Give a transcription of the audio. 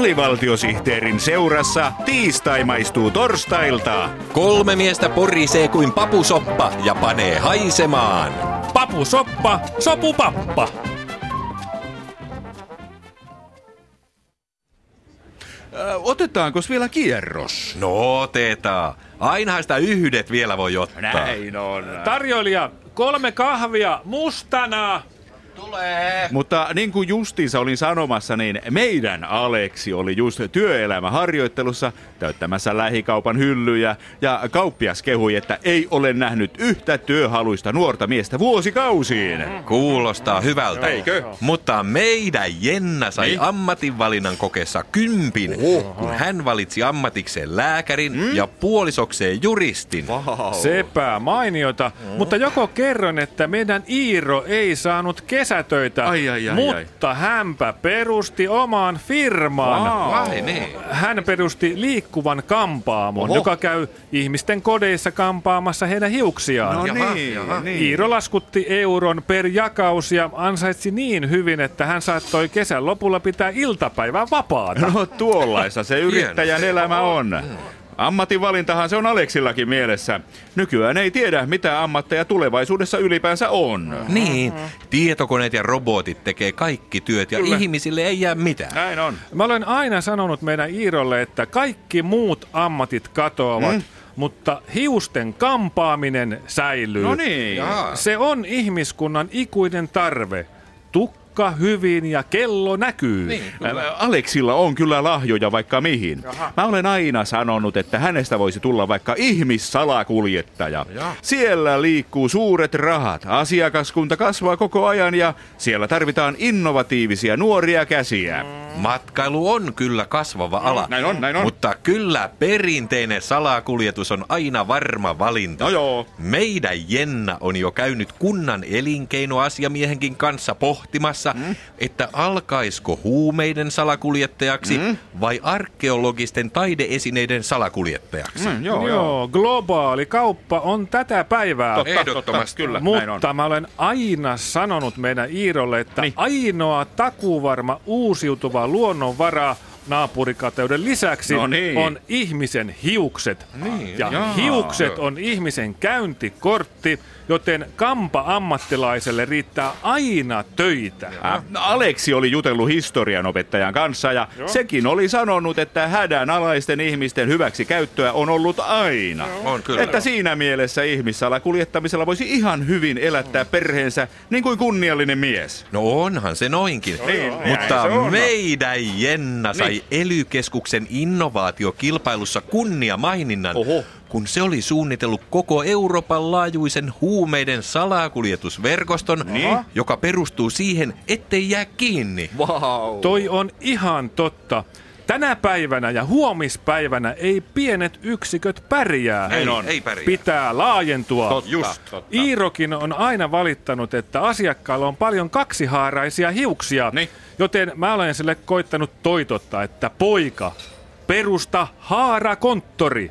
alivaltiosihteerin seurassa tiistai maistuu torstailta. Kolme miestä porisee kuin papusoppa ja panee haisemaan. Papusoppa, sopupappa. Ö, otetaanko vielä kierros? No otetaan. Ainahan sitä yhdet vielä voi ottaa. Näin on. Tarjoilija, kolme kahvia mustana. Mutta niin kuin justiinsa olin sanomassa, niin meidän Aleksi oli just työelämäharjoittelussa täyttämässä lähikaupan hyllyjä ja kauppias kehui, että ei ole nähnyt yhtä työhaluista nuorta miestä vuosikausiin. Kuulostaa hyvältä. Eikö? Mutta meidän Jenna sai Niin? ammatinvalinnan kokeessa kympin, kun hän valitsi ammatikseen lääkärin Mm? ja puolisokseen juristin. Sepä mainiota, mutta joko kerron, että meidän Iiro ei saanut kesätöitä, Ai, ai, ai, mutta hänpä perusti oman firman. Vau. Vai niin? Hän perusti liikkuvan kampaamon, Oho. joka käy ihmisten kodeissa kampaamassa heidän hiuksiaan. No Jaha, niin, jaha. niin. Iiro laskutti euron per jakaus ja ansaitsi niin hyvin, että hän saattoi kesän lopulla pitää iltapäivän vapaata. No tuollaista se yrittäjän elämä on. Ammatinvalintahan se on Aleksillakin mielessä. Nykyään ei tiedä, mitä ammatteja tulevaisuudessa ylipäänsä on. Niin, tietokoneet ja robotit tekee kaikki työt ja Kyllä. ihmisille ei jää mitään. Näin on. Mä olen aina sanonut meidän Iirolle, että kaikki muut ammatit katoavat, Mm. mutta hiusten kampaaminen säilyy. No niin. Se on ihmiskunnan ikuinen tarve. Tukka hyvin ja kello näkyy. Niin. Aleksilla on kyllä lahjoja vaikka mihin. Mä olen aina sanonut, että hänestä voisi tulla vaikka ihmissalakuljettaja. Jaha. Siellä liikkuu suuret rahat, asiakaskunta kasvaa koko ajan ja siellä tarvitaan innovatiivisia nuoria käsiä. Matkailu on kyllä kasvava ala. Näin on, näin on. Mutta kyllä perinteinen salakuljetus on aina varma valinta. No joo. Meidän Jenna on jo käynyt kunnan elinkeinoasiamiehenkin kanssa pohtimassa, mm. että alkaisiko huumeiden salakuljettajaksi mm. vai arkeologisten taideesineiden salakuljettajaksi. Mm, joo, joo. Joo, globaali kauppa on tätä päivää. Totta, Ehdottomasti. totta, kyllä, näin on. Mutta mä olen aina sanonut meidän Iirolle, että Niin. ainoa takuvarma uusiutuva luonnonvara naapurikateuden lisäksi No niin. on ihmisen hiukset. Niin, ja jaa. hiukset on ihmisen käyntikortti, joten kampa-ammattilaiselle riittää aina töitä. Ä, Aleksi oli jutellut historianopettajan kanssa ja sekin oli sanonut, että hädänalaisten ihmisten hyväksi käyttöä on ollut aina. On kyllä. Että siinä mielessä ihmissalakuljettamisella voisi ihan hyvin elättää perheensä niin kuin kunniallinen mies. No onhan se noinkin. Niin, Mutta näin se on. meidän Jenna sai Niin. ely-keskuksen innovaatiokilpailussa kunniamaininnan, Oho. kun se oli suunnitellut koko Euroopan laajuisen huumeiden salakuljetusverkoston, Niin. joka perustuu siihen, ettei jää kiinni. Wow. Toi on ihan totta. Tänä päivänä ja huomispäivänä ei pienet yksiköt pärjää. Näin on. ei pärjää. Pitää laajentua. Totta, Just. totta. Iirokin on aina valittanut, että asiakkaalla on paljon kaksihaaraisia hiuksia, Niin. joten mä olen sille koittanut toitottaa, että poika, perusta haarakonttori.